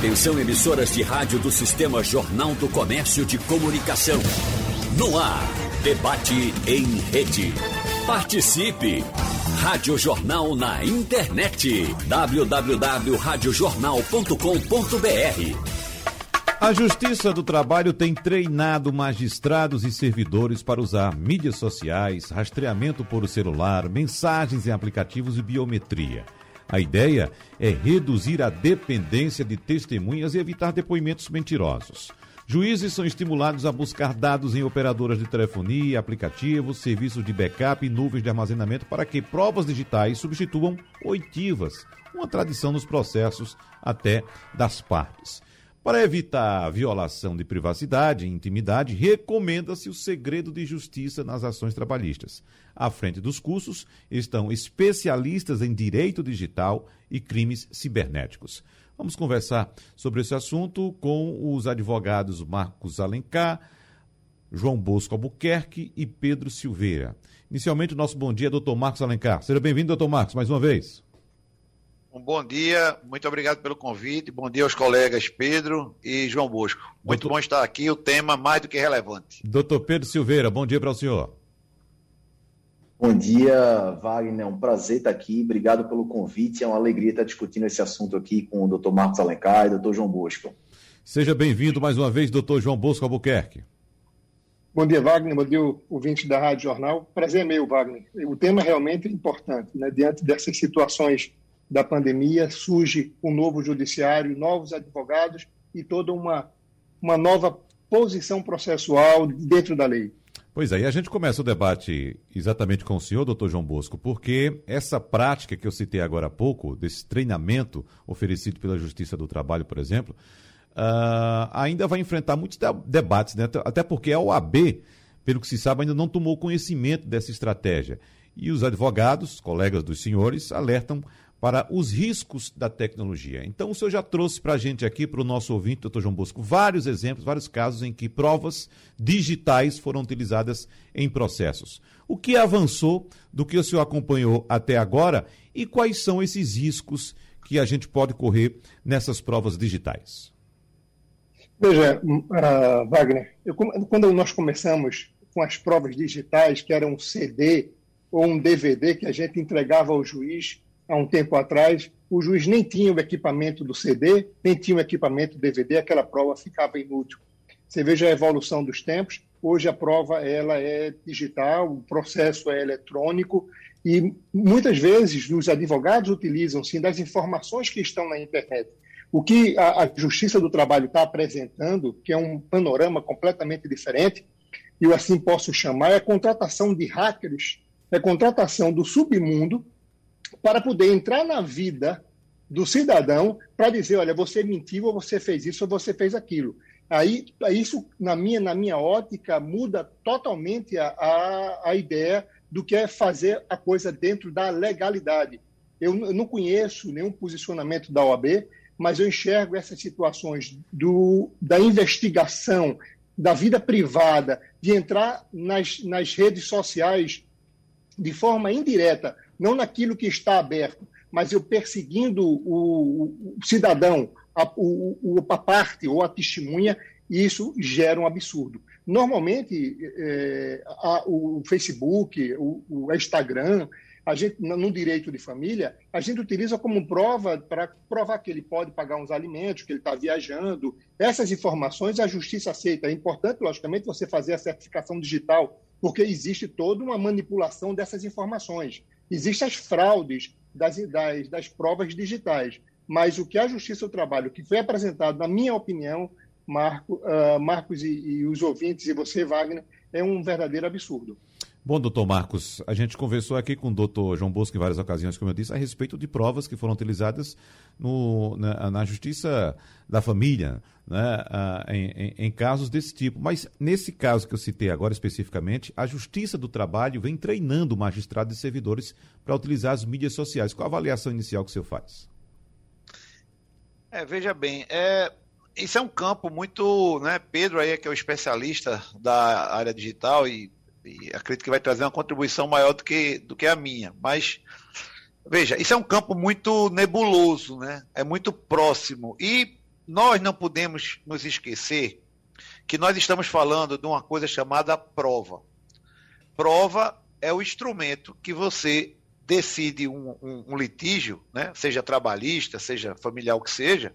Atenção emissoras de rádio do Sistema Jornal do Comércio de Comunicação. No ar, debate em rede. Participe! Rádio Jornal na internet. www.radiojornal.com.br a Justiça do Trabalho tem treinado magistrados e servidores para usar mídias sociais, rastreamento por celular, mensagens em aplicativos e biometria. A ideia é reduzir a dependência de testemunhas e evitar depoimentos mentirosos. Juízes são estimulados a buscar dados em operadoras de telefonia, aplicativos, serviços de backup e nuvens de armazenamento para que provas digitais substituam oitivas, uma tradição nos processos até das partes. Para evitar violação de privacidade e intimidade, recomenda-se o segredo de justiça nas ações trabalhistas. À frente dos cursos estão especialistas em direito digital e crimes cibernéticos. Vamos conversar sobre esse assunto com os advogados Marcos Alencar, João Bosco Albuquerque e Pedro Silveira. Inicialmente, o nosso bom dia, doutor Marcos Alencar. Seja bem-vindo, doutor Marcos, mais uma vez. Um bom dia, muito obrigado pelo convite. Bom dia aos colegas Pedro e João Bosco. Muito Doutor... bom estar aqui, o tema mais do que relevante. Doutor Pedro Silveira, bom dia para o senhor. Bom dia, Wagner. É um prazer estar aqui. Obrigado pelo convite. É uma alegria estar discutindo esse assunto aqui com o doutor Marcos Alencar e o doutor João Bosco. Seja bem-vindo mais uma vez, doutor João Bosco Albuquerque. Bom dia, Wagner. Bom dia, ouvinte da Rádio Jornal. Prazer é meu, Wagner. O tema é realmente importante. Né? Diante dessas situações da pandemia, surge um novo judiciário, novos advogados e toda uma, uma nova posição processual dentro da lei. Pois é, e a gente começa o debate exatamente com o senhor, doutor João Bosco, porque essa prática que eu citei agora há pouco, desse treinamento oferecido pela Justiça do Trabalho, por exemplo, uh, ainda vai enfrentar muitos debates, né? até porque a OAB, pelo que se sabe, ainda não tomou conhecimento dessa estratégia. E os advogados, colegas dos senhores, alertam para os riscos da tecnologia. Então, o senhor já trouxe para a gente aqui, para o nosso ouvinte, doutor João Bosco, vários exemplos, vários casos em que provas digitais foram utilizadas em processos. O que avançou do que o senhor acompanhou até agora e quais são esses riscos que a gente pode correr nessas provas digitais? Veja, uh, Wagner, eu, quando nós começamos com as provas digitais, que era um CD ou um DVD que a gente entregava ao juiz há um tempo atrás, o juiz nem tinha o equipamento do CD, nem tinha o equipamento do DVD, aquela prova ficava inútil. Você veja a evolução dos tempos. Hoje a prova ela é digital, o processo é eletrônico e muitas vezes os advogados utilizam sim das informações que estão na internet. O que a, a Justiça do Trabalho está apresentando, que é um panorama completamente diferente, eu assim posso chamar, é a contratação de hackers, é a contratação do submundo para poder entrar na vida do cidadão para dizer, olha, você mentiu, ou você fez isso, ou você fez aquilo. Aí, isso, na minha, na minha ótica, muda totalmente a, a, a ideia do que é fazer a coisa dentro da legalidade. Eu, eu não conheço nenhum posicionamento da OAB, mas eu enxergo essas situações do, da investigação, da vida privada, de entrar nas, nas redes sociais de forma indireta não naquilo que está aberto, mas eu perseguindo o, o cidadão, a, o, a parte ou a testemunha, isso gera um absurdo. Normalmente, é, a, o Facebook, o, o, Instagram, a gente, no direito de família, a gente utiliza como prova para provar que ele pode pagar uns alimentos, que ele está viajando. Essas informações a justiça aceita. É importante, logicamente, você fazer a certificação digital, porque existe toda uma manipulação dessas informações. Existem as fraudes das, das, das provas digitais, mas o que a Justiça do Trabalho, que foi apresentado, na minha opinião, Marco, uh, Marcos e, e os ouvintes, e você, Wagner, é um verdadeiro absurdo. Bom, doutor Marcos, a gente conversou aqui com o doutor João Bosco em várias ocasiões, como eu disse, a respeito de provas que foram utilizadas no, na, na, Justiça da Família, né, em, em, casos desse tipo. Mas nesse caso que eu citei agora especificamente, a Justiça do Trabalho vem treinando magistrados e servidores para utilizar as mídias sociais. Qual a avaliação inicial que o senhor faz? É, veja bem, é, isso é um campo muito. Né, Pedro aí, que é o especialista da área digital e e acredito que vai trazer uma contribuição maior do que, do que a minha. Mas, veja, isso é um campo muito nebuloso, né? É muito próximo. E nós não podemos nos esquecer que nós estamos falando de uma coisa chamada prova. Prova é o instrumento que você decide um, um, um litígio, né, seja trabalhista, seja familiar, o que seja,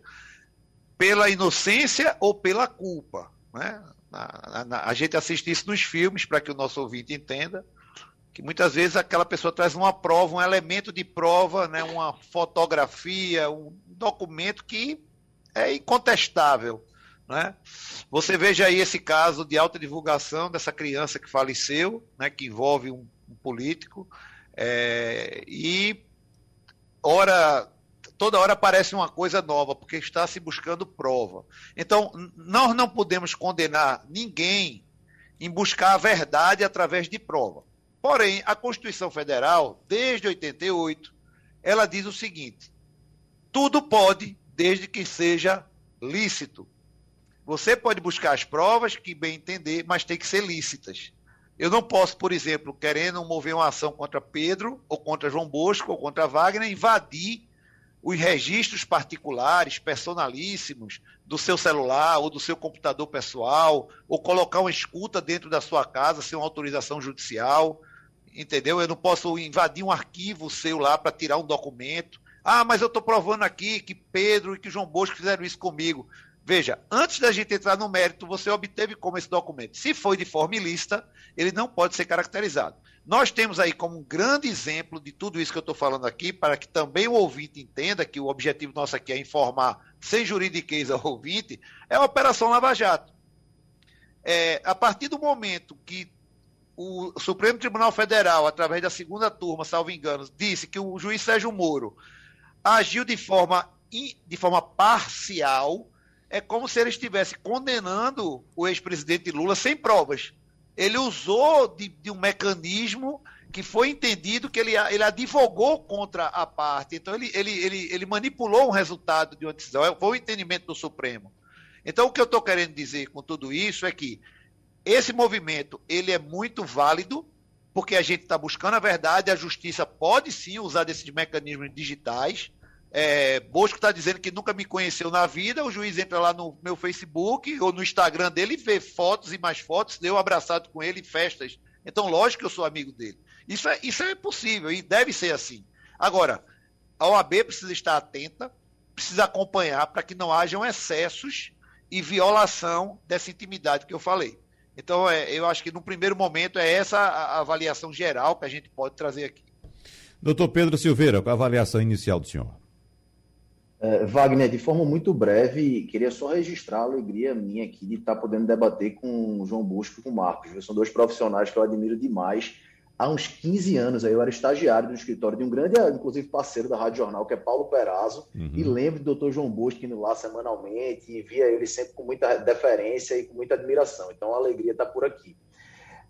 pela inocência ou pela culpa. Né? A, a, a gente assiste isso nos filmes para que o nosso ouvinte entenda que muitas vezes aquela pessoa traz uma prova, um elemento de prova, né, uma fotografia, um documento que é incontestável. Né? Você veja aí esse caso de alta divulgação dessa criança que faleceu, né, que envolve um, um político, é, e ora, toda hora aparece uma coisa nova, porque está se buscando prova. Então, nós não podemos condenar ninguém em buscar a verdade através de prova. Porém, a Constituição Federal, desde 88, ela diz o seguinte: tudo pode, desde que seja lícito. Você pode buscar as provas que bem entender, mas tem que ser lícitas. Eu não posso, por exemplo, querendo mover uma ação contra Pedro, ou contra João Bosco, ou contra Wagner, invadir os registros particulares, personalíssimos, do seu celular ou do seu computador pessoal, ou colocar uma escuta dentro da sua casa sem uma autorização judicial entendeu? Eu não posso invadir um arquivo seu lá para tirar um documento. Ah, mas eu estou provando aqui que Pedro e que João Bosco fizeram isso comigo. Veja, antes da gente entrar no mérito, você obteve como esse documento. Se foi de forma ilícita, ele não pode ser caracterizado. Nós temos aí como um grande exemplo de tudo isso que eu estou falando aqui, para que também o ouvinte entenda que o objetivo nosso aqui é informar sem juridiquês ao ouvinte, é a Operação Lava Jato. É, a partir do momento que o Supremo Tribunal Federal, através da segunda turma, salvo engano, disse que o juiz Sérgio Moro agiu de forma, de forma parcial, é como se ele estivesse condenando o ex-presidente Lula sem provas. Ele usou de, de, um mecanismo que foi entendido que ele, ele advogou contra a parte. Então, ele, ele, ele, ele manipulou o resultado de uma decisão. É, foi o entendimento do Supremo. Então, o que eu estou querendo dizer com tudo isso é que esse movimento ele é muito válido, porque a gente está buscando a verdade, a justiça pode sim usar desses mecanismos digitais. É, Bosco está dizendo que nunca me conheceu na vida, o juiz entra lá no meu Facebook ou no Instagram dele vê fotos e mais fotos, deu abraçado com ele em festas. Então, lógico que eu sou amigo dele. Isso é, isso é possível e deve ser assim. Agora, a OAB precisa estar atenta, precisa acompanhar para que não hajam excessos e violação dessa intimidade que eu falei. Então, é, eu acho que no primeiro momento é essa a avaliação geral que a gente pode trazer aqui. Doutor Pedro Silveira, a avaliação inicial do senhor? É, Wagner, de forma muito breve, queria só registrar a alegria minha aqui de estar podendo debater com o João Busco e com o Marcos. São dois profissionais que eu admiro demais há uns 15 anos, aí eu era estagiário do escritório de um grande, inclusive, parceiro da Rádio Jornal, que é Paulo Perazzo, uhum. e lembro do doutor João Bosco indo lá semanalmente, e via ele sempre com muita deferência e com muita admiração. Então, a alegria está por aqui.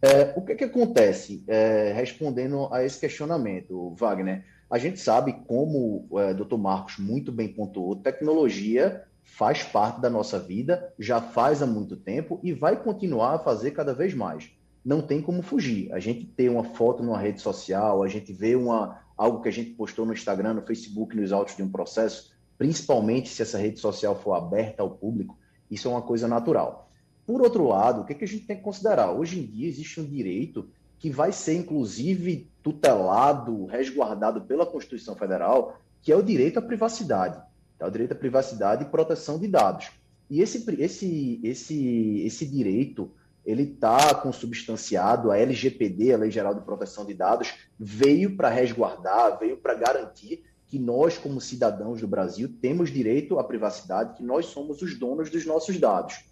É, o que, que acontece? É, respondendo a esse questionamento, Wagner, a gente sabe, como o é, doutor Marcos muito bem pontuou, tecnologia faz parte da nossa vida, já faz há muito tempo e vai continuar a fazer cada vez mais não tem como fugir. A gente ter uma foto numa rede social, a gente vê uma, algo que a gente postou no Instagram, no Facebook, nos autos de um processo, principalmente se essa rede social for aberta ao público, isso é uma coisa natural. Por outro lado, o que, que a gente tem que considerar? Hoje em dia existe um direito que vai ser, inclusive, tutelado, resguardado pela Constituição Federal, que é o direito à privacidade. É o direito à privacidade e proteção de dados. E esse, esse, esse, esse direito ele está consubstanciado, a LGPD, a Lei Geral de Proteção de Dados, veio para resguardar, veio para garantir que nós, como cidadãos do Brasil, temos direito à privacidade, que nós somos os donos dos nossos dados.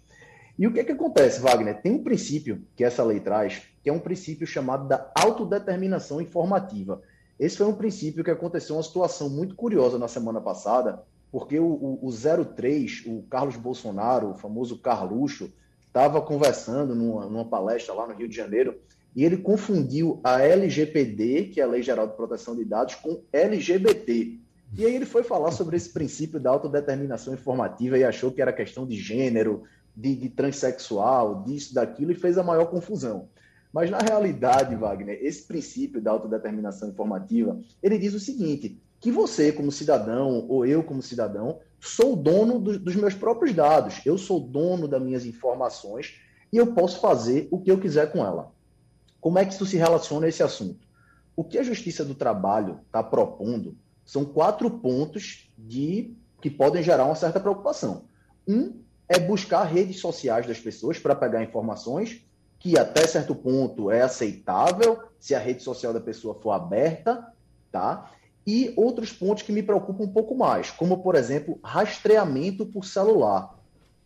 E o que, é que acontece, Wagner? Tem um princípio que essa lei traz, que é um princípio chamado da autodeterminação informativa. Esse foi um princípio que aconteceu uma situação muito curiosa na semana passada, porque o, o, o 03, o Carlos Bolsonaro, o famoso Carluxo, estava conversando numa, numa, palestra lá no Rio de Janeiro e ele confundiu a LGPD, que é a Lei Geral de Proteção de Dados, com LGBT. E aí ele foi falar sobre esse princípio da autodeterminação informativa e achou que era questão de gênero, de, de transexual, disso, daquilo, e fez a maior confusão. Mas na realidade, Wagner, esse princípio da autodeterminação informativa, ele diz o seguinte, que você, como cidadão, ou eu, como cidadão, sou dono do, dos meus próprios dados, eu sou dono das minhas informações e eu posso fazer o que eu quiser com ela. Como é que isso se relaciona a esse assunto? O que a Justiça do Trabalho está propondo são quatro pontos de que podem gerar uma certa preocupação. Um é buscar redes sociais das pessoas para pegar informações que até certo ponto é aceitável se a rede social da pessoa for aberta, tá? E outros pontos que me preocupam um pouco mais, como por exemplo, rastreamento por celular.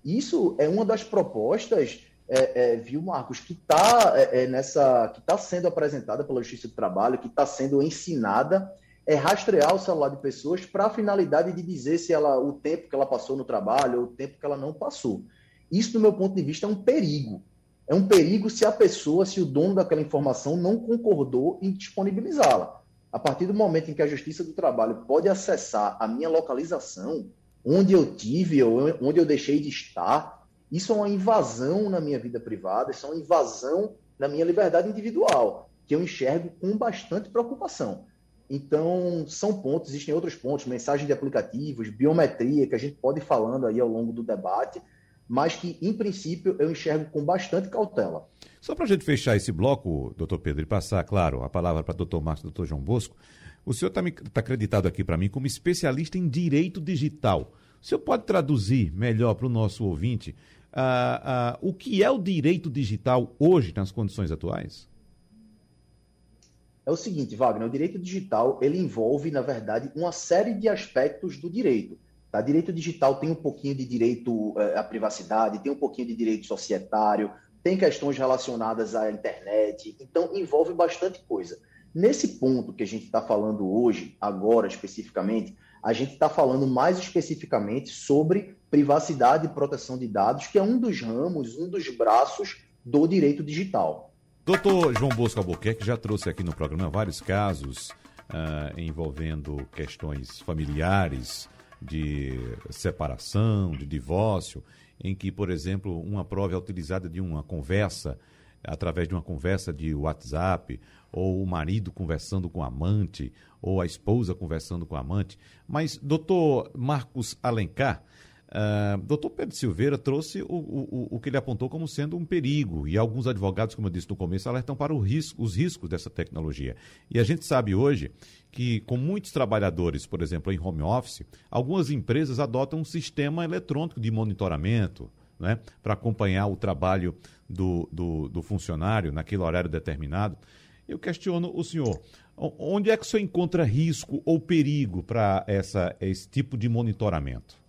Isso é uma das propostas, é, é, viu, Marcos, que está é, é, nessa, que está sendo apresentada pela Justiça do Trabalho, que está sendo ensinada é rastrear o celular de pessoas para a finalidade de dizer se ela o tempo que ela passou no trabalho ou o tempo que ela não passou. Isso, do meu ponto de vista, é um perigo. É um perigo se a pessoa, se o dono daquela informação não concordou em disponibilizá-la. A partir do momento em que a Justiça do Trabalho pode acessar a minha localização, onde eu tive ou onde eu deixei de estar, isso é uma invasão na minha vida privada, isso é uma invasão na minha liberdade individual, que eu enxergo com bastante preocupação. Então, são pontos, existem outros pontos, mensagem de aplicativos, biometria, que a gente pode ir falando aí ao longo do debate, mas que, em princípio, eu enxergo com bastante cautela. Só para a gente fechar esse bloco, doutor Pedro, e passar, claro, a palavra para o doutor Marcos e doutor João Bosco, o senhor está tá acreditado aqui para mim como especialista em direito digital. O senhor pode traduzir melhor para o nosso ouvinte uh, uh, o que é o direito digital hoje nas condições atuais? é o seguinte, Wagner, o direito digital ele envolve, na verdade, uma série de aspectos do direito. Tá? Direito digital tem um pouquinho de direito eh, à privacidade, tem um pouquinho de direito societário, tem questões relacionadas à internet, então envolve bastante coisa. Nesse ponto que a gente está falando hoje, agora especificamente, a gente está falando mais especificamente sobre privacidade e proteção de dados, que é um dos ramos, um dos braços do direito digital. Doutor João Bosco Albuquerque já trouxe aqui no programa vários casos uh, envolvendo questões familiares, de separação, de divórcio, em que, por exemplo, uma prova é utilizada de uma conversa, através de uma conversa de WhatsApp, ou o marido conversando com a amante, ou a esposa conversando com a amante. Mas, doutor Marcos Alencar, Uh, doutor Pedro Silveira trouxe o, o, o que ele apontou como sendo um perigo, e alguns advogados, como eu disse no começo, alertam para risco, os riscos dessa tecnologia. E a gente sabe hoje que, com muitos trabalhadores, por exemplo, em home office, algumas empresas adotam um sistema eletrônico de monitoramento né, para acompanhar o trabalho do, do, do funcionário naquele horário determinado. Eu questiono o senhor, onde é que o senhor encontra risco ou perigo para esse tipo de monitoramento?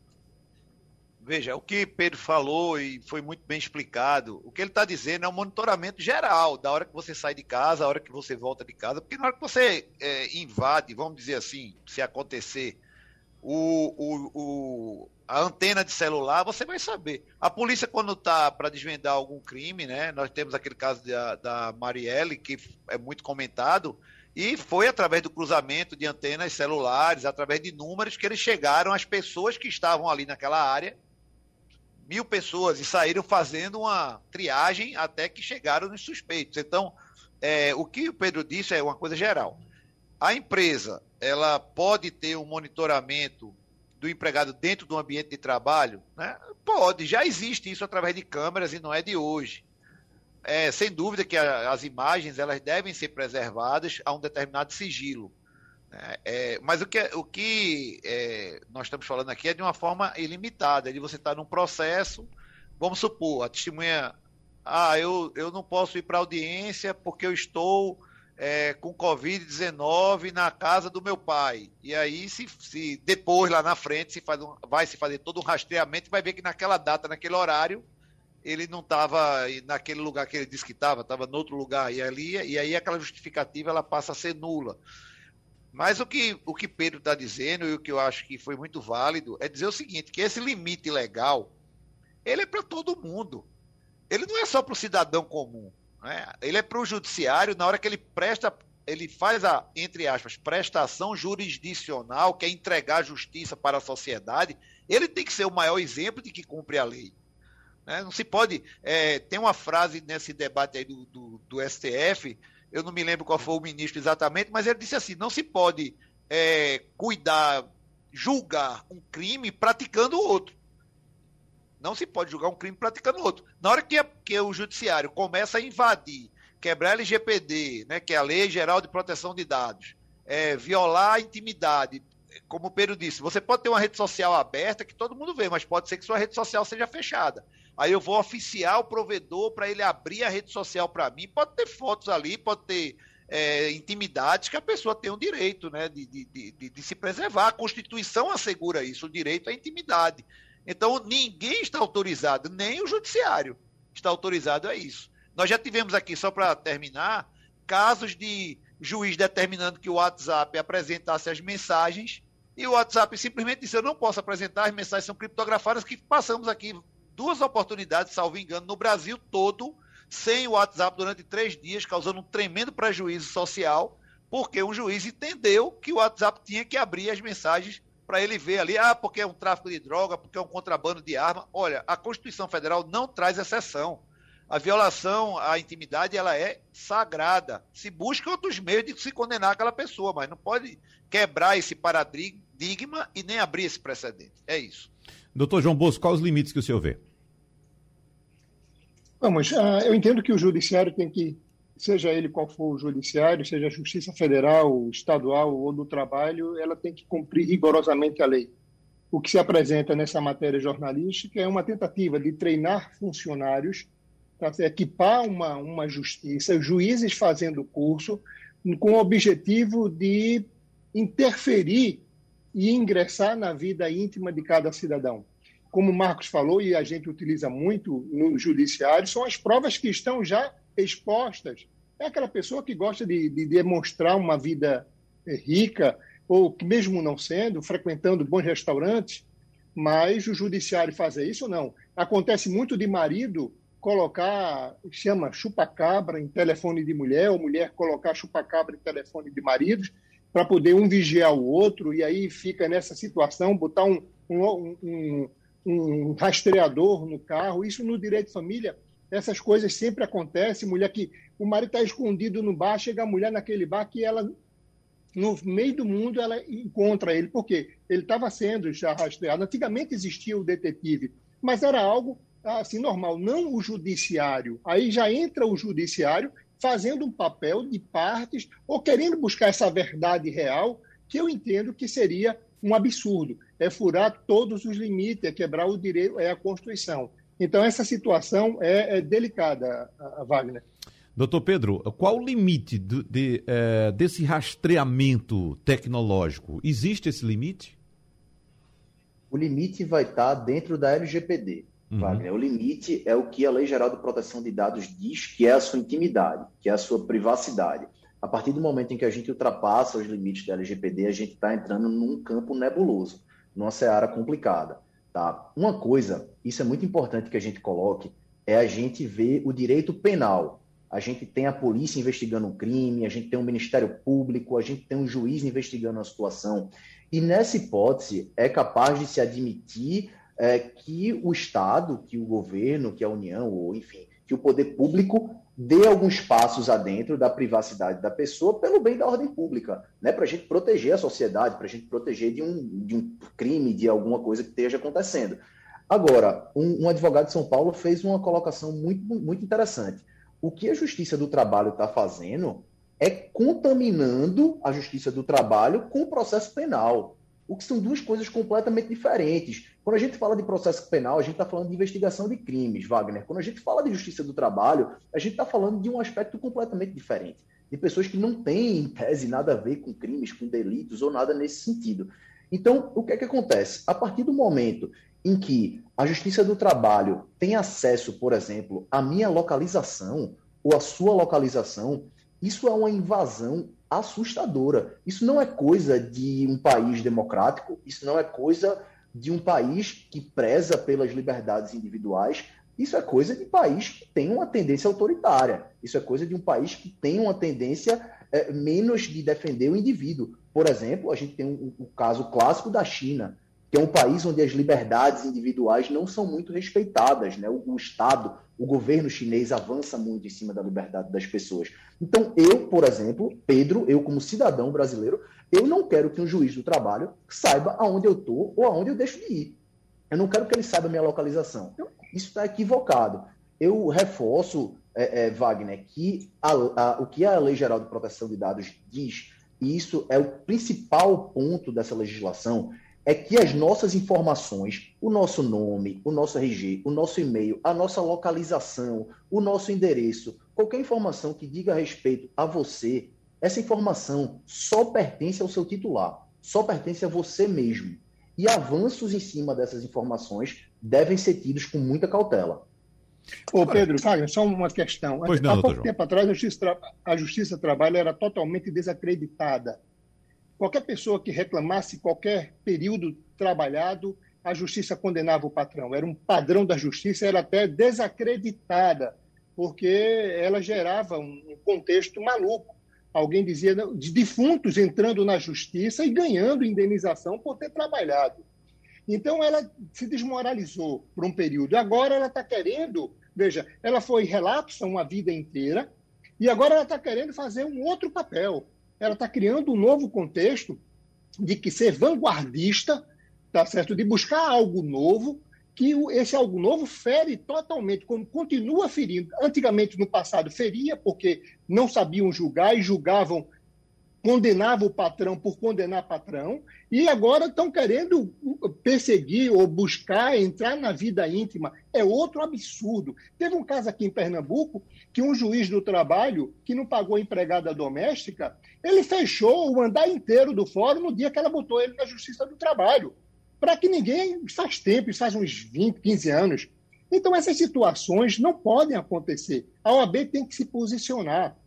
Veja, o que Pedro falou e foi muito bem explicado, o que ele está dizendo é um monitoramento geral, da hora que você sai de casa, a hora que você volta de casa, porque na hora que você é, invade, vamos dizer assim, se acontecer, o, o, o, a antena de celular, você vai saber. A polícia, quando está para desvendar algum crime, né? Nós temos aquele caso da, da Marielle, que é muito comentado, e foi através do cruzamento de antenas celulares, através de números, que eles chegaram às pessoas que estavam ali naquela área mil pessoas e saíram fazendo uma triagem até que chegaram nos suspeitos. Então, é, o que o Pedro disse é uma coisa geral. A empresa ela pode ter um monitoramento do empregado dentro do ambiente de trabalho? Né? Pode, já existe isso através de câmeras e não é de hoje. É, sem dúvida que a, as imagens elas devem ser preservadas a um determinado sigilo. É, é, mas o que, o que é, nós estamos falando aqui é de uma forma ilimitada, de você estar num processo, vamos supor, a testemunha, ah, eu, eu não posso ir para audiência porque eu estou é, com Covid-19 na casa do meu pai. E aí, se, se depois, lá na frente, se faz um, vai se fazer todo um rastreamento, vai ver que naquela data, naquele horário, ele não estava naquele lugar que ele disse que estava, estava em outro lugar. E, ali, e aí aquela justificativa ela passa a ser nula. Mas o que, o que Pedro está dizendo, e o que eu acho que foi muito válido, é dizer o seguinte, que esse limite legal, ele é para todo mundo. Ele não é só para o cidadão comum. Né? Ele é para o judiciário, na hora que ele presta, ele faz a, entre aspas, prestação jurisdicional, que é entregar a justiça para a sociedade, ele tem que ser o maior exemplo de que cumpre a lei. Né? Não se pode. É, tem uma frase nesse debate aí do, do, do STF eu não me lembro qual foi o ministro exatamente, mas ele disse assim: não se pode é, cuidar, julgar um crime praticando outro. Não se pode julgar um crime praticando outro. Na hora que, que o judiciário começa a invadir, quebrar a LGPD, né, que é a Lei Geral de Proteção de Dados, é, violar a intimidade, como o Pedro disse, você pode ter uma rede social aberta que todo mundo vê, mas pode ser que sua rede social seja fechada. Aí eu vou oficiar o provedor para ele abrir a rede social para mim. Pode ter fotos ali, pode ter é, intimidades que a pessoa tem o direito né, de, de, de, de, se preservar. A Constituição assegura isso, o direito à intimidade. Então, ninguém está autorizado, nem o judiciário está autorizado a isso. Nós já tivemos aqui, só para terminar, casos de juiz determinando que o WhatsApp apresentasse as mensagens e o WhatsApp simplesmente disse: Eu não posso apresentar, as mensagens são criptografadas, que passamos aqui duas oportunidades, salvo engano, no Brasil todo, sem o WhatsApp durante três dias, causando um tremendo prejuízo social, porque um juiz entendeu que o WhatsApp tinha que abrir as mensagens para ele ver ali, ah, porque é um tráfico de droga, porque é um contrabando de arma. Olha, a Constituição Federal não traz exceção. A violação à intimidade ela é sagrada. Se busca outros meios de se condenar aquela pessoa, mas não pode quebrar esse paradigma e nem abrir esse precedente. É isso. Doutor João Bosco, quais os limites que o senhor vê? Vamos, uh, eu entendo que o judiciário tem que, seja ele qual for o judiciário, seja a Justiça Federal, estadual ou do trabalho, ela tem que cumprir rigorosamente a lei. O que se apresenta nessa matéria jornalística é uma tentativa de treinar funcionários tá? equipar uma, uma justiça, juízes fazendo curso, com o objetivo de interferir e ingressar na vida íntima de cada cidadão. Como o Marcos falou, e a gente utiliza muito no judiciário, são as provas que estão já expostas. É aquela pessoa que gosta de, de demonstrar uma vida eh, rica, ou que mesmo não sendo, frequentando bons restaurantes, mas o judiciário fazer isso ou não. Acontece muito de marido colocar, chama chupa-cabra em telefone de mulher, ou mulher colocar chupa-cabra em telefone de maridos, para poder um vigiar o outro, e aí fica nessa situação, botar um, um, um, um rastreador no carro. Isso no direito de família, essas coisas sempre acontecem. Mulher que o marido está escondido no bar, chega a mulher naquele bar que ela no meio do mundo ela encontra ele, porque ele estava sendo já rastreado. Antigamente existia o detetive, mas era algo assim, normal, não o judiciário. Aí já entra o judiciário fazendo um papel de partes ou querendo buscar essa verdade real, que eu entendo que seria um absurdo. É furar todos os limites, é quebrar o direito, é a Constituição. Então, essa situação é, é delicada, Wagner. Doutor Pedro, qual o limite de, de, é, desse rastreamento tecnológico? Existe esse limite? O limite vai estar dentro da LGPD. Uhum. Wagner. O limite é o que a Lei Geral de Proteção de Dados diz que é a sua intimidade, que é a sua privacidade. A partir do momento em que a gente ultrapassa os limites da LGPD, a gente está entrando num campo nebuloso, numa seara complicada. Tá? Uma coisa, isso é muito importante que a gente coloque, é a gente ver o direito penal. A gente tem a polícia investigando um crime, a gente tem o um Ministério Público, a gente tem um juiz investigando a situação. E nessa hipótese, é capaz de se admitir é, que o Estado, que o governo, que a União, ou enfim, que o poder público dê alguns passos adentro da privacidade da pessoa pelo bem da ordem pública, né? para a gente proteger a sociedade, para a gente proteger de um, de um crime, de alguma coisa que esteja acontecendo. Agora, um, um advogado de São Paulo fez uma colocação muito, muito interessante. O que a Justiça do Trabalho está fazendo é contaminando a Justiça do Trabalho com o processo penal o que são duas coisas completamente diferentes. Quando a gente fala de processo penal, a gente está falando de investigação de crimes, Wagner. Quando a gente fala de justiça do trabalho, a gente está falando de um aspecto completamente diferente. De pessoas que não têm, em tese, nada a ver com crimes, com delitos ou nada nesse sentido. Então, o que é que acontece? A partir do momento em que a justiça do trabalho tem acesso, por exemplo, à minha localização ou à sua localização, isso é uma invasão assustadora. Isso não é coisa de um país democrático, isso não é coisa de um país que preza pelas liberdades individuais, isso é coisa de país que tem uma tendência autoritária, isso é coisa de um país que tem uma tendência é, menos de defender o indivíduo. Por exemplo, a gente tem um, um caso clássico da China, que é um país onde as liberdades individuais não são muito respeitadas, né? o, o Estado o governo chinês avança muito em cima da liberdade das pessoas. Então, eu, por exemplo, Pedro, eu como cidadão brasileiro, Eu não quero que um juiz do trabalho saiba aonde eu estou ou aonde eu deixo de ir. Eu não quero que ele saiba a minha localização. Isso está equivocado. Eu reforço, é, é, Wagner, que a, a, o que a Lei Geral de Proteção de Dados diz, e isso é o principal ponto dessa legislação, é que as nossas informações, o nosso nome, o nosso RG, o nosso e-mail, a nossa localização, o nosso endereço, qualquer informação que diga respeito a você, essa informação só pertence ao seu titular, só pertence a você mesmo. E avanços em cima dessas informações devem ser tidos com muita cautela. Ô, Pedro, Wagner, só uma questão. Pois não, Há pouco João. tempo atrás, a Justiça, a Justiça do Trabalho era totalmente desacreditada. Qualquer pessoa que reclamasse qualquer período trabalhado, a Justiça condenava o patrão. Era um padrão da Justiça, era até desacreditada, porque ela gerava um contexto maluco. Alguém dizia de defuntos entrando na Justiça e ganhando indenização por ter trabalhado. Então, ela se desmoralizou por um período. Agora, ela está querendo, veja, ela foi relapsa uma vida inteira e agora ela está querendo fazer um outro papel. Ela está criando um novo contexto de que ser vanguardista, tá certo? De buscar algo novo, que esse algo novo fere totalmente, como continua ferindo. Antigamente, no passado, feria, porque não sabiam julgar e julgavam condenava o patrão por condenar patrão, e agora estão querendo perseguir ou buscar entrar na vida íntima. É outro absurdo. Teve um caso aqui em Pernambuco que um juiz do trabalho, que não pagou a empregada doméstica, ele fechou o andar inteiro do fórum no dia que ela botou ele na Justiça do Trabalho. Para que ninguém, faz tempo, faz uns 20, 15 anos. Então, essas situações não podem acontecer. A OAB tem que se posicionar.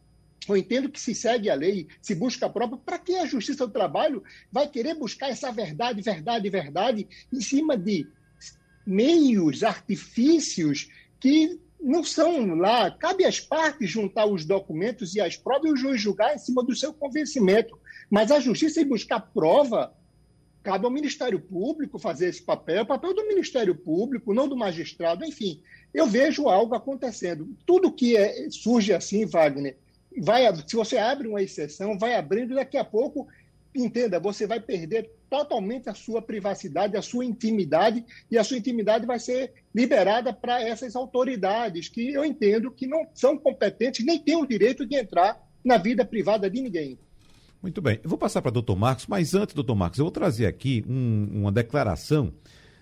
Eu entendo que se segue a lei, se busca a prova, para que a Justiça do Trabalho vai querer buscar essa verdade, verdade, verdade, em cima de meios, artifícios que não são lá. Cabe às partes juntar os documentos e as provas e o juiz julgar em cima do seu convencimento. Mas a Justiça ir buscar prova, cabe ao Ministério Público fazer esse papel, o papel do Ministério Público, não do magistrado, enfim. Eu vejo algo acontecendo. Tudo que é, surge assim, Wagner, vai, se você abre uma exceção, vai abrindo, daqui a pouco, entenda, você vai perder totalmente a sua privacidade, a sua intimidade, e a sua intimidade vai ser liberada para essas autoridades, que eu entendo que não são competentes, nem têm o direito de entrar na vida privada de ninguém. Muito bem. Eu vou passar para o doutor Marcos, mas antes, doutor Marcos, eu vou trazer aqui um, uma declaração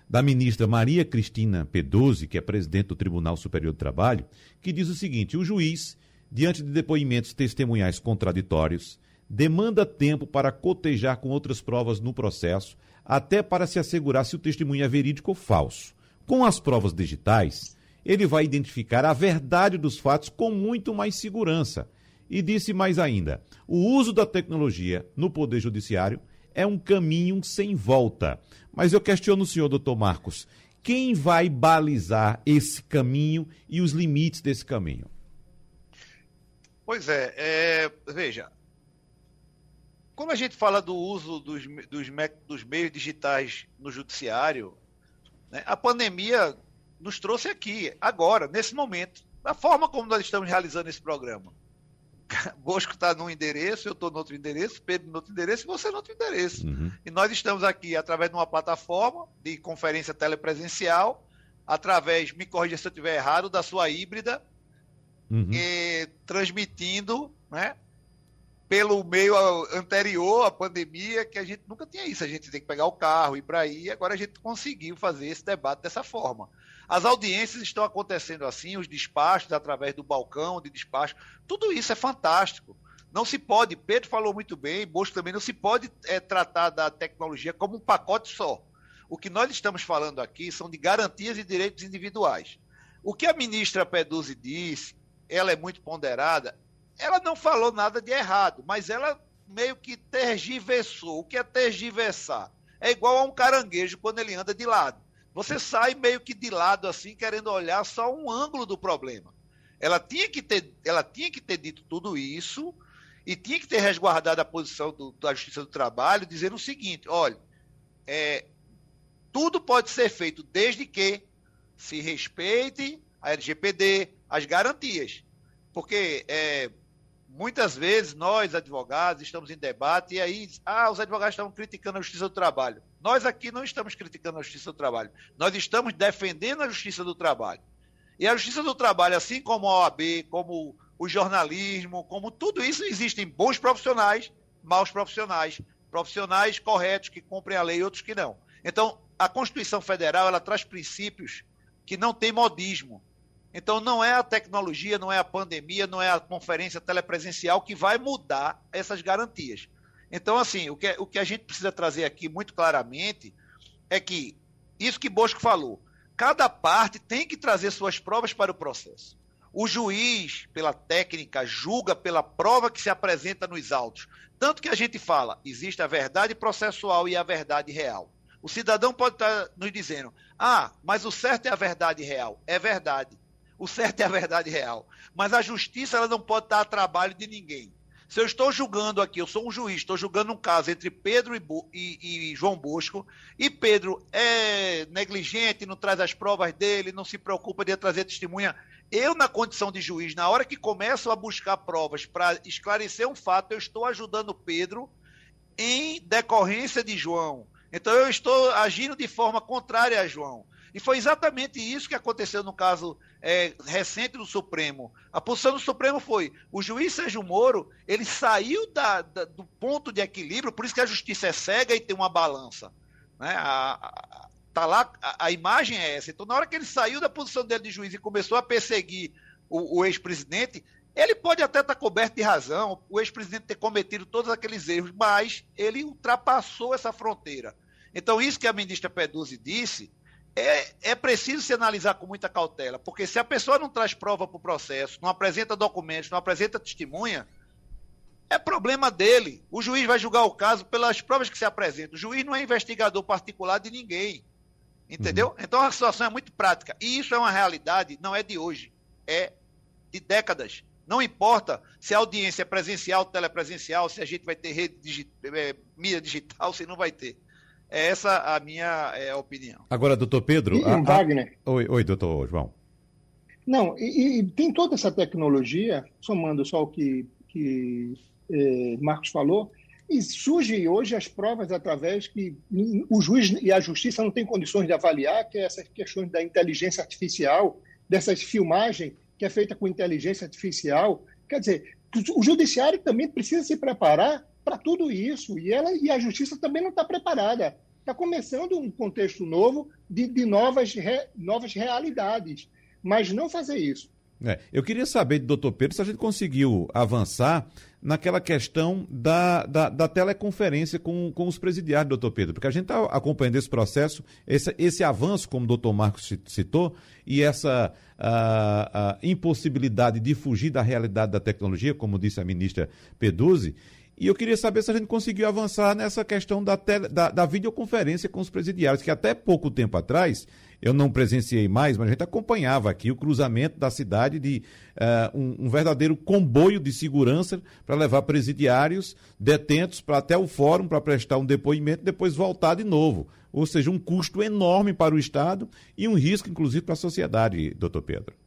da ministra Maria Cristina Peduzzi, que é presidente do Tribunal Superior do Trabalho, que diz o seguinte: o juiz diante de depoimentos testemunhais contraditórios, demanda tempo para cotejar com outras provas no processo, até para se assegurar se o testemunho é verídico ou falso. Com as provas digitais, ele vai identificar a verdade dos fatos com muito mais segurança. E disse mais ainda: o uso da tecnologia no Poder Judiciário é um caminho sem volta. Mas eu questiono o senhor, doutor Marcos, quem vai balizar esse caminho e os limites desse caminho? Pois é, é, veja, quando a gente fala do uso dos, dos, dos meios digitais no judiciário, né, a pandemia nos trouxe aqui, agora, nesse momento, da forma como nós estamos realizando esse programa. Bosco está num endereço, eu estou no outro endereço, Pedro no outro endereço e você no outro endereço. Uhum. E nós estamos aqui através de uma plataforma de conferência telepresencial, através, me corrija se eu estiver errado, da sua híbrida, uhum. e, transmitindo, né? Pelo meio anterior à pandemia, que a gente nunca tinha isso. A gente tem que pegar o carro, ir para aí, agora a gente conseguiu fazer esse debate dessa forma. As audiências estão acontecendo assim, os despachos através do balcão de despacho, tudo isso é fantástico. Não se pode, Pedro falou muito bem, Bosco também, não se pode é, tratar da tecnologia como um pacote só. O que nós estamos falando aqui são de garantias e direitos individuais. O que a ministra Peduzzi disse, ela é muito ponderada, ela não falou nada de errado, mas ela meio que tergiversou. O que é tergiversar? É igual a um caranguejo quando ele anda de lado. Você sai meio que de lado assim, querendo olhar só um ângulo do problema. Ela tinha que ter, ela tinha que ter dito tudo isso e tinha que ter resguardado a posição do, da Justiça do Trabalho, dizendo o seguinte: olha, é, tudo pode ser feito desde que se respeite a LGPD, as garantias. Porque é, muitas vezes nós, advogados, estamos em debate e aí, ah, os advogados estão criticando a justiça do trabalho. Nós aqui não estamos criticando a justiça do trabalho. Nós estamos defendendo a justiça do trabalho. E a justiça do trabalho, assim como a OAB, como o jornalismo, como tudo isso, existem bons profissionais, maus profissionais, profissionais corretos que cumprem a lei e outros que não. Então, a Constituição Federal, ela traz princípios que não tem modismo. Então, não é a tecnologia, não é a pandemia, não é a conferência telepresencial que vai mudar essas garantias. Então, assim, o que, o que a gente precisa trazer aqui muito claramente é que isso que Bosco falou, cada parte tem que trazer suas provas para o processo. O juiz, pela técnica, julga pela prova que se apresenta nos autos. Tanto que a gente fala, existe a verdade processual e a verdade real. O cidadão pode estar nos dizendo, ah, mas o certo é a verdade real. É verdade. O certo é a verdade real. Mas a justiça ela não pode estar a trabalho de ninguém. Se eu estou julgando aqui, eu sou um juiz, estou julgando um caso entre Pedro e, e, e, João Bosco, e Pedro é negligente, não traz as provas dele, não se preocupa de trazer testemunha. Eu, na condição de juiz, na hora que começo a buscar provas para esclarecer um fato, eu estou ajudando Pedro em decorrência de João. Então eu estou agindo de forma contrária a João. E foi exatamente isso que aconteceu no caso é, recente do Supremo. A posição do Supremo foi: o juiz Sérgio Moro ele saiu da, da, do ponto de equilíbrio, por isso que a justiça é cega e tem uma balança. Né? A, a, Tá lá, a, a, imagem é essa. Então, na hora que ele saiu da posição dele de juiz e começou a perseguir o, o ex-presidente, ele pode até estar tá coberto de razão, o ex-presidente ter cometido todos aqueles erros, mas ele ultrapassou essa fronteira. Então, isso que a ministra Peduzzi disse, é, é preciso se analisar com muita cautela, porque se a pessoa não traz prova para o processo, não apresenta documentos, não apresenta testemunha, é problema dele. O juiz vai julgar o caso pelas provas que se apresentam. O juiz não é investigador particular de ninguém. Entendeu? Uhum. Então a situação é muito prática. E isso é uma realidade, não é de hoje, é de décadas. Não importa se a audiência é presencial, telepresencial, se a gente vai ter rede digi é, mídia digital, se não vai ter. É essa a minha é, opinião. Agora, doutor Pedro. E, a, Wagner. A... Oi, oi, doutor João. Não, e, e, tem toda essa tecnologia, somando só o que, que eh, Marcos falou, e surge hoje as provas através que o juiz e a justiça não têm condições de avaliar, que é essas questões da inteligência artificial, dessas filmagens que é feita com inteligência artificial. Quer dizer, o judiciário também precisa se preparar para tudo isso, e, ela, e a justiça também não está preparada. Está começando um contexto novo de, de novas, re, novas realidades, mas não fazer isso. É, eu queria saber do doutor Pedro se a gente conseguiu avançar naquela questão da, da, da, teleconferência com, com os presidiários, doutor Pedro, porque a gente está acompanhando esse processo, esse, esse avanço, como o doutor Marcos citou, e essa a, a impossibilidade de fugir da realidade da tecnologia, como disse a ministra Peduzzi, e eu queria saber se a gente conseguiu avançar nessa questão da, tele, da, da videoconferência com os presidiários, que até pouco tempo atrás eu não presenciei mais, mas a gente acompanhava aqui o cruzamento da cidade de uh, um, um, verdadeiro comboio de segurança para levar presidiários detentos para até o fórum para prestar um depoimento e depois voltar de novo. Ou seja, um custo enorme para o Estado e um risco, inclusive, para a sociedade, doutor Pedro.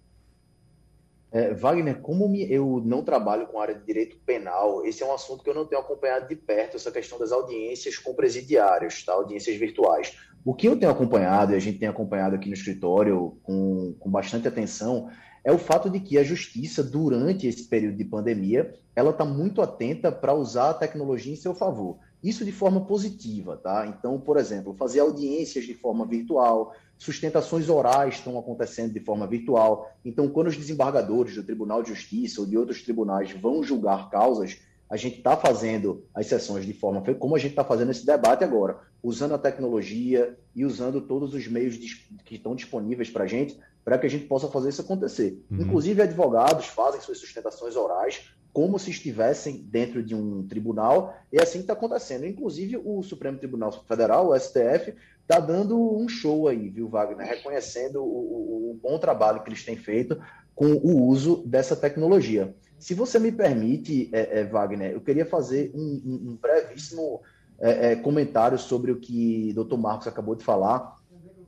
É, Wagner, como me, eu não trabalho com área de direito penal, esse é um assunto que eu não tenho acompanhado de perto, essa questão das audiências com presidiários, tá? audiências virtuais. O que eu tenho acompanhado, e a gente tem acompanhado aqui no escritório com, com bastante atenção, é o fato de que a justiça, durante esse período de pandemia, ela está muito atenta para usar a tecnologia em seu favor. Isso de forma positiva, tá? Então, por exemplo, fazer audiências de forma virtual, sustentações orais estão acontecendo de forma virtual. Então, quando os desembargadores do Tribunal de Justiça ou de outros tribunais vão julgar causas, a gente está fazendo as sessões de forma como a gente está fazendo esse debate agora, usando a tecnologia e usando todos os meios que estão disponíveis para a gente, para que a gente possa fazer isso acontecer. Uhum. Inclusive, advogados fazem suas sustentações orais como se estivessem dentro de um tribunal, e é assim está acontecendo. Inclusive, o Supremo Tribunal Federal, o STF, está dando um show aí, viu, Wagner? Reconhecendo o, o, o, bom trabalho que eles têm feito com o uso dessa tecnologia. Se você me permite, é, é, Wagner, eu queria fazer um, um, um brevíssimo é, é comentário sobre o que o Dr. Marcos acabou de falar.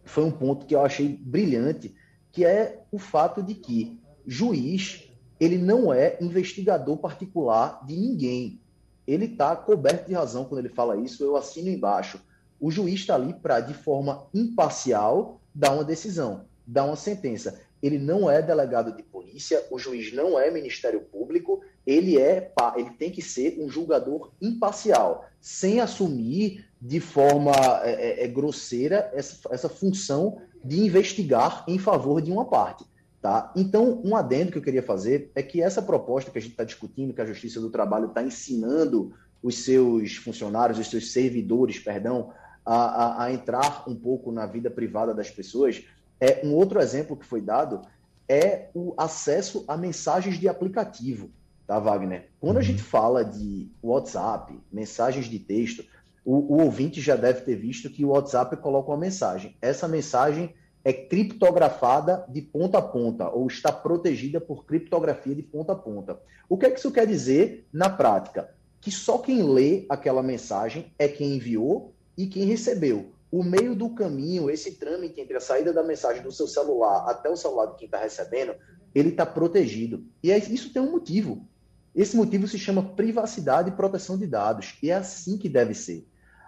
Foi um ponto que eu achei brilhante, que é o fato de que juiz ele não é investigador particular de ninguém. Ele está coberto de razão quando ele fala isso, eu assino embaixo. O juiz está ali para, de forma imparcial, dar uma decisão, dar uma sentença. Ele não é delegado de polícia, o juiz não é Ministério Público, ele é, ele tem que ser um julgador imparcial, sem assumir de forma é, é, é, grosseira essa, essa função de investigar em favor de uma parte. Tá? Então, um adendo que eu queria fazer é que essa proposta que a gente está discutindo, que a Justiça do Trabalho está ensinando os seus funcionários, os seus servidores, perdão, a, a, a, entrar um pouco na vida privada das pessoas, é um outro exemplo que foi dado é o acesso a mensagens de aplicativo, tá, Wagner? Quando a uhum. gente fala de WhatsApp, mensagens de texto, o, o ouvinte já deve ter visto que o WhatsApp coloca uma mensagem. Essa mensagem é criptografada de ponta a ponta, ou está protegida por criptografia de ponta a ponta. O que é que isso quer dizer na prática? Que só quem lê aquela mensagem é quem enviou e quem recebeu. O meio do caminho, esse trâmite entre a saída da mensagem do seu celular até o celular de quem está recebendo, ele está protegido. E isso tem um motivo. Esse motivo se chama privacidade e proteção de dados. E é assim que deve ser.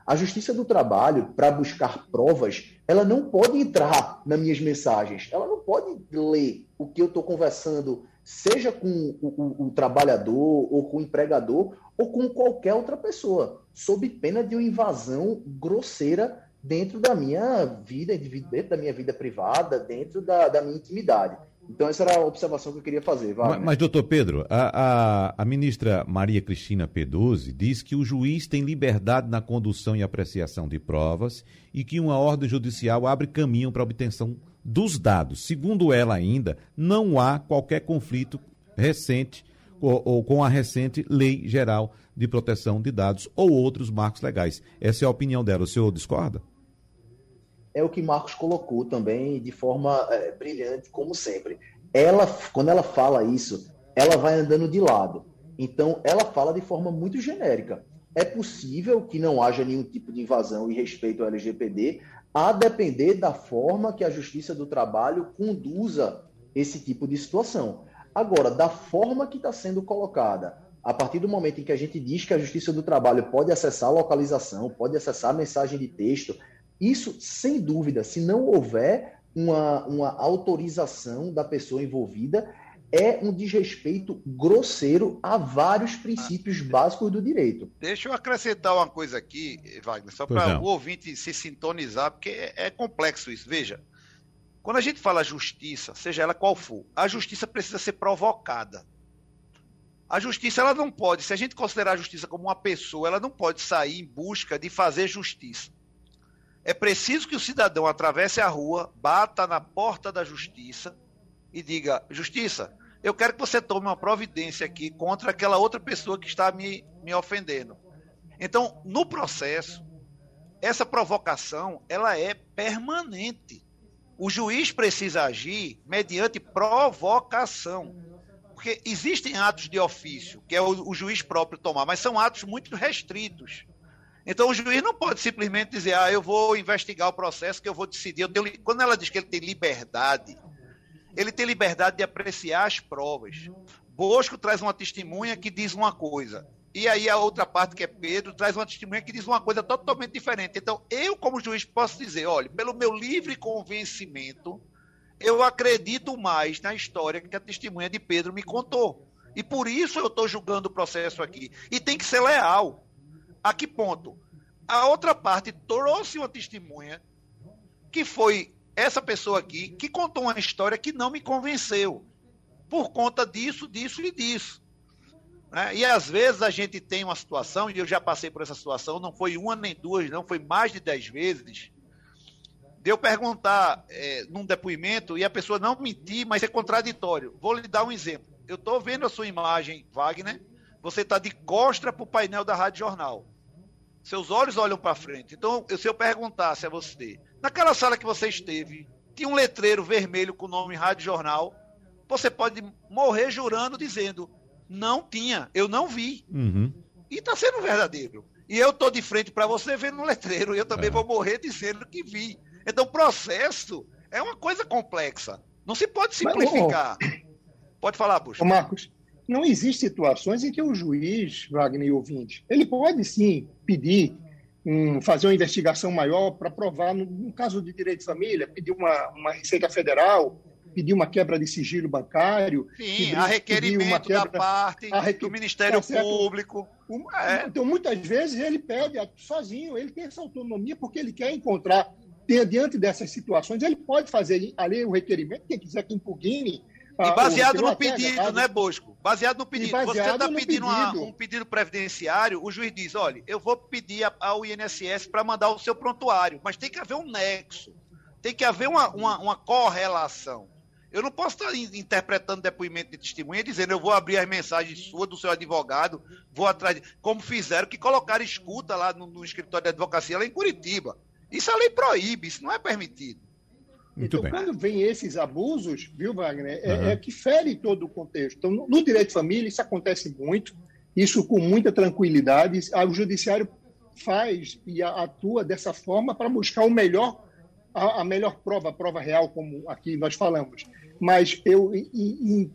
A Justiça do Trabalho, para buscar provas, ela não pode entrar nas minhas mensagens, ela não pode ler o que eu estou conversando, seja com o, o, o, trabalhador, ou com o empregador, ou com qualquer outra pessoa, sob pena de uma invasão grosseira dentro da minha vida, dentro da minha vida privada, dentro da, da minha intimidade. Então, essa era a observação que eu queria fazer. Mas, mas, doutor Pedro, a, a, a, ministra Maria Cristina Peduzzi diz que o juiz tem liberdade na condução e apreciação de provas e que uma ordem judicial abre caminho para a obtenção dos dados. Segundo ela ainda, não há qualquer conflito recente ou, ou com a recente Lei Geral de Proteção de Dados ou outros marcos legais. Essa é a opinião dela. O senhor discorda? É o que Marcos colocou também de forma é, brilhante, como sempre. Ela, quando ela fala isso, ela vai andando de lado. Então, ela fala de forma muito genérica. É possível que não haja nenhum tipo de invasão e respeito ao LGPD, a depender da forma que a Justiça do Trabalho conduza esse tipo de situação. Agora, da forma que está sendo colocada, a partir do momento em que a gente diz que a Justiça do Trabalho pode acessar a localização, pode acessar a mensagem de texto, isso, sem dúvida, se não houver uma, uma autorização da pessoa envolvida, é um desrespeito grosseiro a vários princípios ah, básicos do direito. Deixa eu acrescentar uma coisa aqui, Wagner, só para o ouvinte se sintonizar, porque é, é complexo isso. Veja, quando a gente fala justiça, seja ela qual for, a justiça precisa ser provocada. A justiça ela não pode, se a gente considerar a justiça como uma pessoa, ela não pode sair em busca de fazer justiça. É preciso que o cidadão atravesse a rua, bata na porta da justiça e diga: Justiça, eu quero que você tome uma providência aqui contra aquela outra pessoa que está me, me ofendendo. Então, no processo, essa provocação ela é permanente. O juiz precisa agir mediante provocação. Porque existem atos de ofício, que é o, o juiz próprio tomar, mas são atos muito restritos. Então o juiz não pode simplesmente dizer, ah, eu vou investigar o processo que eu vou decidir. Eu tenho... Quando ela diz que ele tem liberdade, ele tem liberdade de apreciar as provas. Bosco traz uma testemunha que diz uma coisa. E aí a outra parte, que é Pedro, traz uma testemunha que diz uma coisa totalmente diferente. Então, eu, como juiz, posso dizer, olha, pelo meu livre convencimento, eu acredito mais na história que a testemunha de Pedro me contou. E por isso eu estou julgando o processo aqui. E tem que ser leal. A que ponto? A outra parte trouxe uma testemunha que foi essa pessoa aqui que contou uma história que não me convenceu por conta disso, disso e disso. Né? E às vezes a gente tem uma situação, e eu já passei por essa situação, não foi uma nem duas, não, foi mais de dez vezes, de eu perguntar é, num depoimento e a pessoa não mentir, mas é contraditório. Vou lhe dar um exemplo. Eu estou vendo a sua imagem, Wagner, você está de costas para o painel da Rádio Jornal. Seus olhos olham para frente. Então, se eu perguntasse a você, naquela sala que você esteve, tinha um letreiro vermelho com o nome Rádio Jornal, você pode morrer jurando, dizendo, não tinha, eu não vi. Uhum. E está sendo verdadeiro. E eu estou de frente para você vendo um letreiro, e eu também é. vou morrer dizendo que vi. Então, o processo é uma coisa complexa. Não se pode simplificar. Mas, Pode falar. Ô Marcos, não existe situações em que o juiz, Wagner e ouvinte, ele pode sim pedir, um, fazer uma investigação maior para provar, no, no, caso de direito de família, pedir uma, uma Receita Federal, pedir uma quebra de sigilo bancário. Sim, pedir, a requerimento quebra, da parte do Ministério tá Público. é. Então, muitas vezes, ele pede sozinho, ele tem essa autonomia porque ele quer encontrar, diante dessas situações, ele pode fazer ali o requerimento, quem quiser que impugne e baseado no pedido, né, Bosco? Baseado no pedido. Baseado Você está pedindo uma, um pedido previdenciário, o juiz diz: olha, eu vou pedir ao INSS para mandar o seu prontuário, mas tem que haver um nexo, tem que haver uma, uma, uma correlação. Eu não posso estar interpretando depoimento de testemunha dizendo eu vou abrir as mensagens suas do seu advogado, vou atrás, de... como fizeram, que colocaram escuta lá no, no escritório de advocacia lá em Curitiba. Isso a lei proíbe, isso não é permitido. Muito então, bem. quando vem esses abusos, viu, Wagner, é, uhum. é, que fere todo o contexto. Então, no, direito de família, isso acontece muito, isso com muita tranquilidade. O judiciário faz e atua dessa forma para buscar o melhor, a, a, melhor prova, a prova real, como aqui nós falamos. Mas eu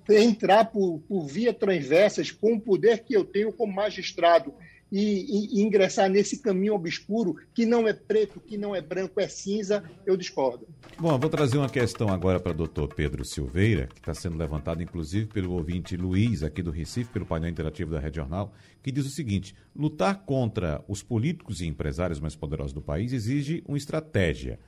entrar por, por via transversas com o poder que eu tenho como magistrado e, e, ingressar nesse caminho obscuro que não é preto, que não é branco, é cinza, eu discordo. Bom, vou trazer uma questão agora para o doutor Pedro Silveira, que está sendo levantada inclusive pelo ouvinte Luiz, aqui do Recife, pelo painel interativo da Rede Jornal, que diz o seguinte: lutar contra os políticos e empresários mais poderosos do país exige uma estratégia.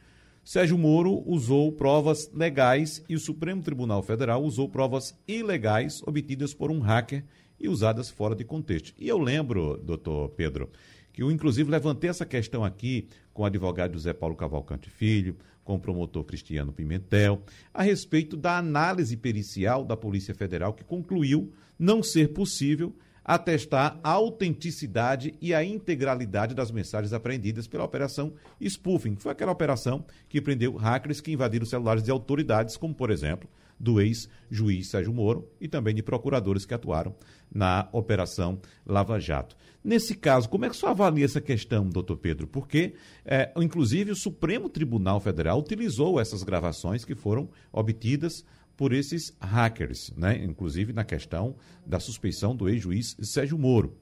Sérgio Moro usou provas legais e o Supremo Tribunal Federal usou provas ilegais obtidas por um hacker e usadas fora de contexto. E eu lembro, doutor Pedro, que eu inclusive levantei essa questão aqui com o advogado José Paulo Cavalcante Filho, com o promotor Cristiano Pimentel, a respeito da análise pericial da Polícia Federal que concluiu não ser possível atestar a autenticidade e a integralidade das mensagens apreendidas pela operação Spoofing. Foi aquela operação que prendeu hackers que invadiram celulares de autoridades, como por exemplo do ex-juiz Sérgio Moro e também de procuradores que atuaram na Operação Lava Jato. Nesse caso, como é que o senhor avalia essa questão, doutor Pedro? Porque, é, inclusive, o Supremo Tribunal Federal utilizou essas gravações que foram obtidas por esses hackers, né? inclusive na questão da suspeição do ex-juiz Sérgio Moro.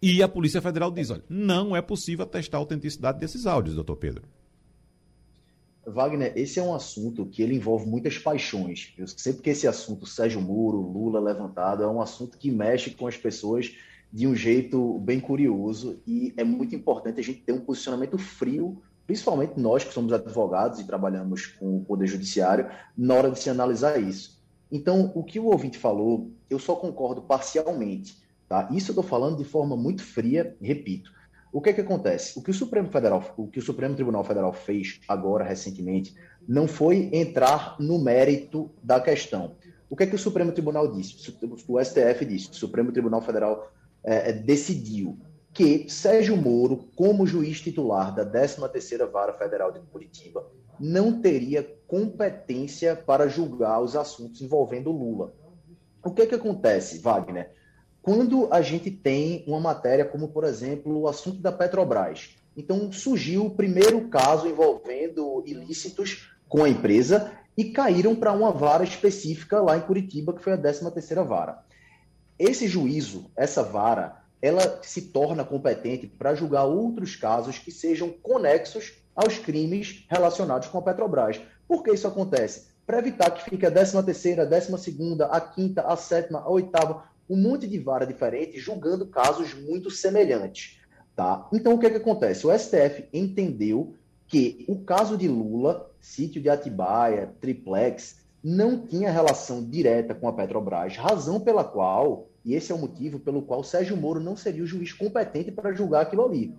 E a Polícia Federal diz: olha, não é possível atestar a autenticidade desses áudios, doutor Pedro. Wagner, esse é um assunto que ele envolve muitas paixões. Eu sempre que esse assunto, Sérgio Moro, Lula levantado, é um assunto que mexe com as pessoas de um jeito bem curioso e é muito importante a gente ter um posicionamento frio, principalmente nós que somos advogados e trabalhamos com o Poder Judiciário, na hora de se analisar isso. Então, o que o ouvinte falou, eu só concordo parcialmente. Tá? Isso eu estou falando de forma muito fria, repito. O que é que acontece? O que o Supremo Federal, o que o Supremo Tribunal Federal fez agora recentemente, não foi entrar no mérito da questão. O que é que o Supremo Tribunal disse? O STF disse, o Supremo Tribunal Federal é, é, decidiu que Sérgio Moro, como juiz titular da 13ª Vara Federal de Curitiba, não teria competência para julgar os assuntos envolvendo Lula. O que é que acontece, Wagner? Quando a gente tem uma matéria como, por exemplo, o assunto da Petrobras. Então, surgiu o primeiro caso envolvendo ilícitos com a empresa e caíram para uma vara específica lá em Curitiba, que foi a 13ª vara. Esse juízo, essa vara, ela se torna competente para julgar outros casos que sejam conexos aos crimes relacionados com a Petrobras. Por que isso acontece? Para evitar que fique a 13ª, a 12ª, a quinta, a sétima, a oitava, um monte de vara diferente julgando casos muito semelhantes. Tá? Então, o que, é que acontece? O STF entendeu que o caso de Lula, sítio de Atibaia, triplex, não tinha relação direta com a Petrobras, razão pela qual, e esse é o motivo pelo qual Sérgio Moro não seria o juiz competente para julgar aquilo ali.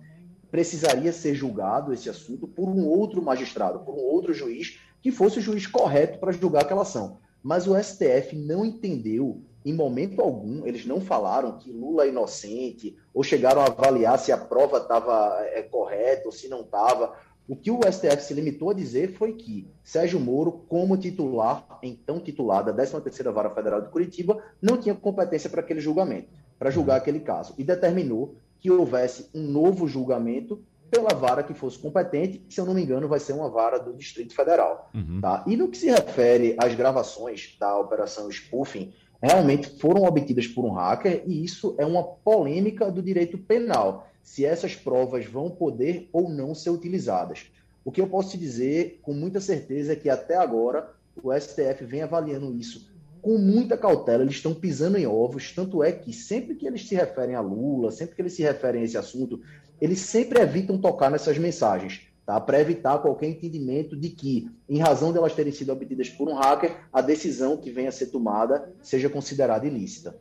Precisaria ser julgado esse assunto por um outro magistrado, por um outro juiz, que fosse o juiz correto para julgar aquela ação. Mas o STF não entendeu em momento algum, eles não falaram que Lula é inocente, ou chegaram a avaliar se a prova estava é, correta ou se não estava. O que o STF se limitou a dizer foi que Sérgio Moro, como titular, então titular da 13ª Vara Federal de Curitiba, não tinha competência para aquele julgamento, para julgar aquele caso, e determinou que houvesse um novo julgamento pela vara que fosse competente, que, se eu não me engano, vai ser uma vara do Distrito Federal. Uhum. Tá? E no que se refere às gravações da operação spoofing, realmente foram obtidas por um hacker e isso é uma polêmica do direito penal, se essas provas vão poder ou não ser utilizadas. O que eu posso te dizer com muita certeza é que até agora o STF vem avaliando isso com muita cautela, eles estão pisando em ovos, tanto é que sempre que eles se referem a Lula, sempre que eles se referem a esse assunto, eles sempre evitam tocar nessas mensagens, tá? Para evitar qualquer entendimento de que, em razão de elas terem sido obtidas por um hacker, a decisão que venha a ser tomada seja considerada ilícita.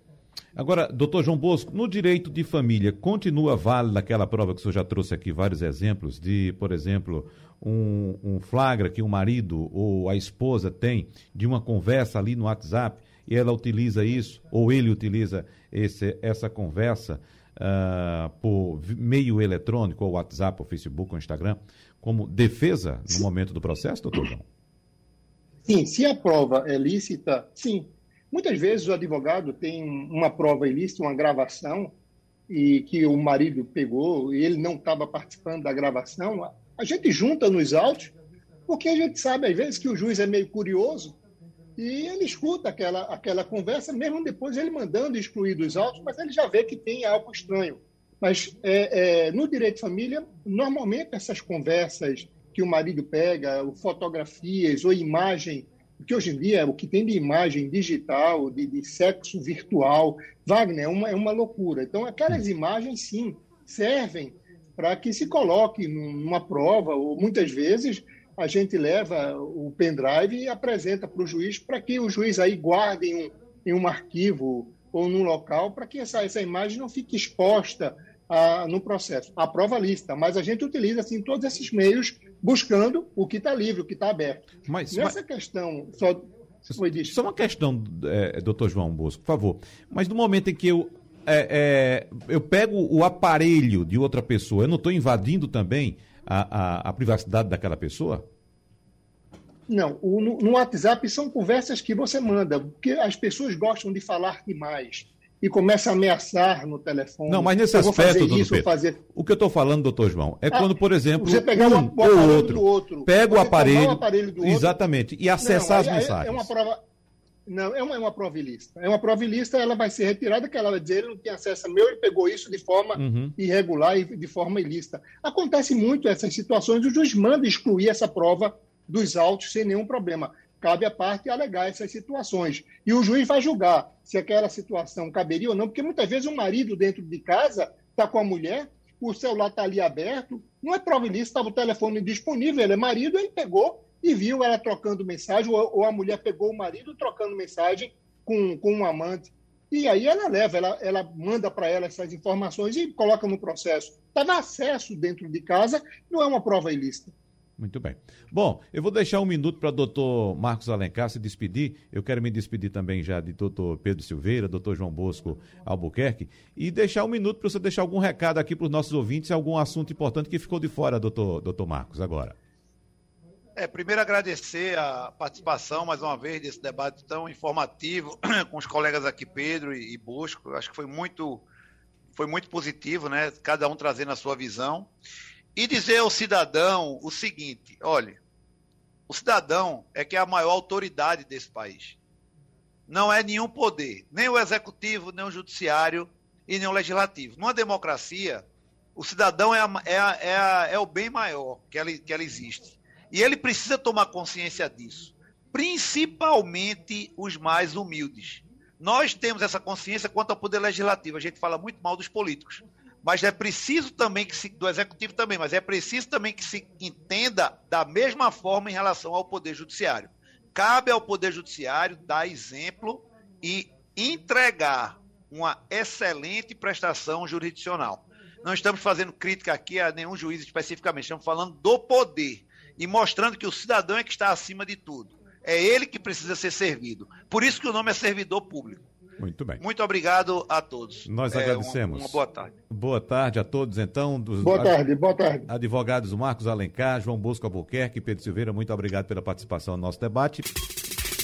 Agora, doutor João Bosco, no direito de família, continua válida aquela prova que o senhor já trouxe aqui vários exemplos de, por exemplo, um, um flagra que o marido ou a esposa tem de uma conversa ali no WhatsApp e ela utiliza isso, ou ele utiliza esse, essa conversa uh, por meio eletrônico, ou WhatsApp, ou Facebook, ou Instagram, como defesa no momento do processo, doutor João? Sim, se a prova é lícita, sim. Muitas vezes o advogado tem uma prova ilícita, uma gravação, e que o marido pegou e ele não estava participando da gravação, a gente junta nos autos, porque a gente sabe, às vezes, que o juiz é meio curioso e ele escuta aquela, aquela conversa, mesmo depois ele mandando excluir dos autos, mas ele já vê que tem algo estranho. Mas é, é, no direito de família, normalmente essas conversas que o marido pega, fotografias ou imagem, que hoje em dia é o que tem de imagem digital, de, de sexo virtual, Wagner, é uma, é uma loucura. Então, aquelas imagens, sim, servem para que se coloque numa prova, ou muitas vezes a gente leva o pendrive e apresenta para o juiz, para que o juiz aí guarde em um, em um arquivo ou num local, para que essa, essa imagem não fique exposta a, no processo. A prova lista, mas a gente utiliza assim, todos esses meios buscando o que está livre, o que está aberto. Mas, Nessa mas... questão, só foi disso. Só uma questão, é, doutor João Bosco, por favor. Mas no momento em que eu é, é, eu pego o aparelho de outra pessoa, eu não estou invadindo também a, a, a, privacidade daquela pessoa? Não, o, no, no, WhatsApp são conversas que você manda, porque as pessoas gostam de falar demais e começa a ameaçar no telefone. Não, mas nesse aspecto, doutor Pedro, fazer... o que eu estou falando, doutor João, é ah, quando, por exemplo, você pegar um o, ou outro, outro, pega o aparelho, o aparelho do outro, exatamente, e acessar não, as mensagens. É uma prova não, é uma, é uma prova ilícita. É uma prova ilícita, ela vai ser retirada, que ela vai dizer, ele não tem acesso a meu, ele pegou isso de forma uhum. irregular e de forma ilícita. Acontece muito essas situações, o juiz manda excluir essa prova dos autos sem nenhum problema. Cabe à parte alegar essas situações. E o juiz vai julgar se aquela situação caberia ou não, porque muitas vezes o marido dentro de casa está com a mulher, o celular está ali aberto, não é prova ilícita, estava o telefone disponível, ele é marido, ele pegou e viu ela trocando mensagem, ou, a mulher pegou o marido trocando mensagem com, com um amante. E aí ela leva, ela, ela manda para ela essas informações e coloca no processo. Está acesso dentro de casa, não é uma prova ilícita. Muito bem. Bom, eu vou deixar um minuto para o doutor Marcos Alencar se despedir. Eu quero me despedir também já de doutor Pedro Silveira, doutor João Bosco Albuquerque, e deixar um minuto para você deixar algum recado aqui para os nossos ouvintes, algum assunto importante que ficou de fora, doutor, doutor Marcos, agora. É, primeiro agradecer a participação mais uma vez desse debate tão informativo com os colegas aqui Pedro e, Bosco. Acho que foi muito foi muito positivo, né? Cada um trazendo a sua visão e dizer ao cidadão o seguinte: olha, o cidadão é que é a maior autoridade desse país. Não é nenhum poder, nem o executivo, nem o judiciário e nem o legislativo. Numa democracia, o cidadão é, a, é, a, é, a, é o bem maior que ela, que ela existe. E ele precisa tomar consciência disso, principalmente os mais humildes. Nós temos essa consciência quanto ao poder legislativo. A gente fala muito mal dos políticos, mas é preciso também que se do executivo também, mas é preciso também que se entenda da mesma forma em relação ao poder judiciário. Cabe ao poder judiciário dar exemplo e entregar uma excelente prestação jurisdicional. Não estamos fazendo crítica aqui a nenhum juiz especificamente, estamos falando do poder e mostrando que o cidadão é que está acima de tudo. É ele que precisa ser servido. Por isso que o nome é servidor público. Muito bem. Muito obrigado a todos. Nós é, agradecemos. Uma, uma, boa tarde. Boa tarde a todos, então. Dos, boa tarde, boa tarde. Advogados Marcos Alencar, João Bosco Albuquerque e Pedro Silveira, muito obrigado pela participação no nosso debate.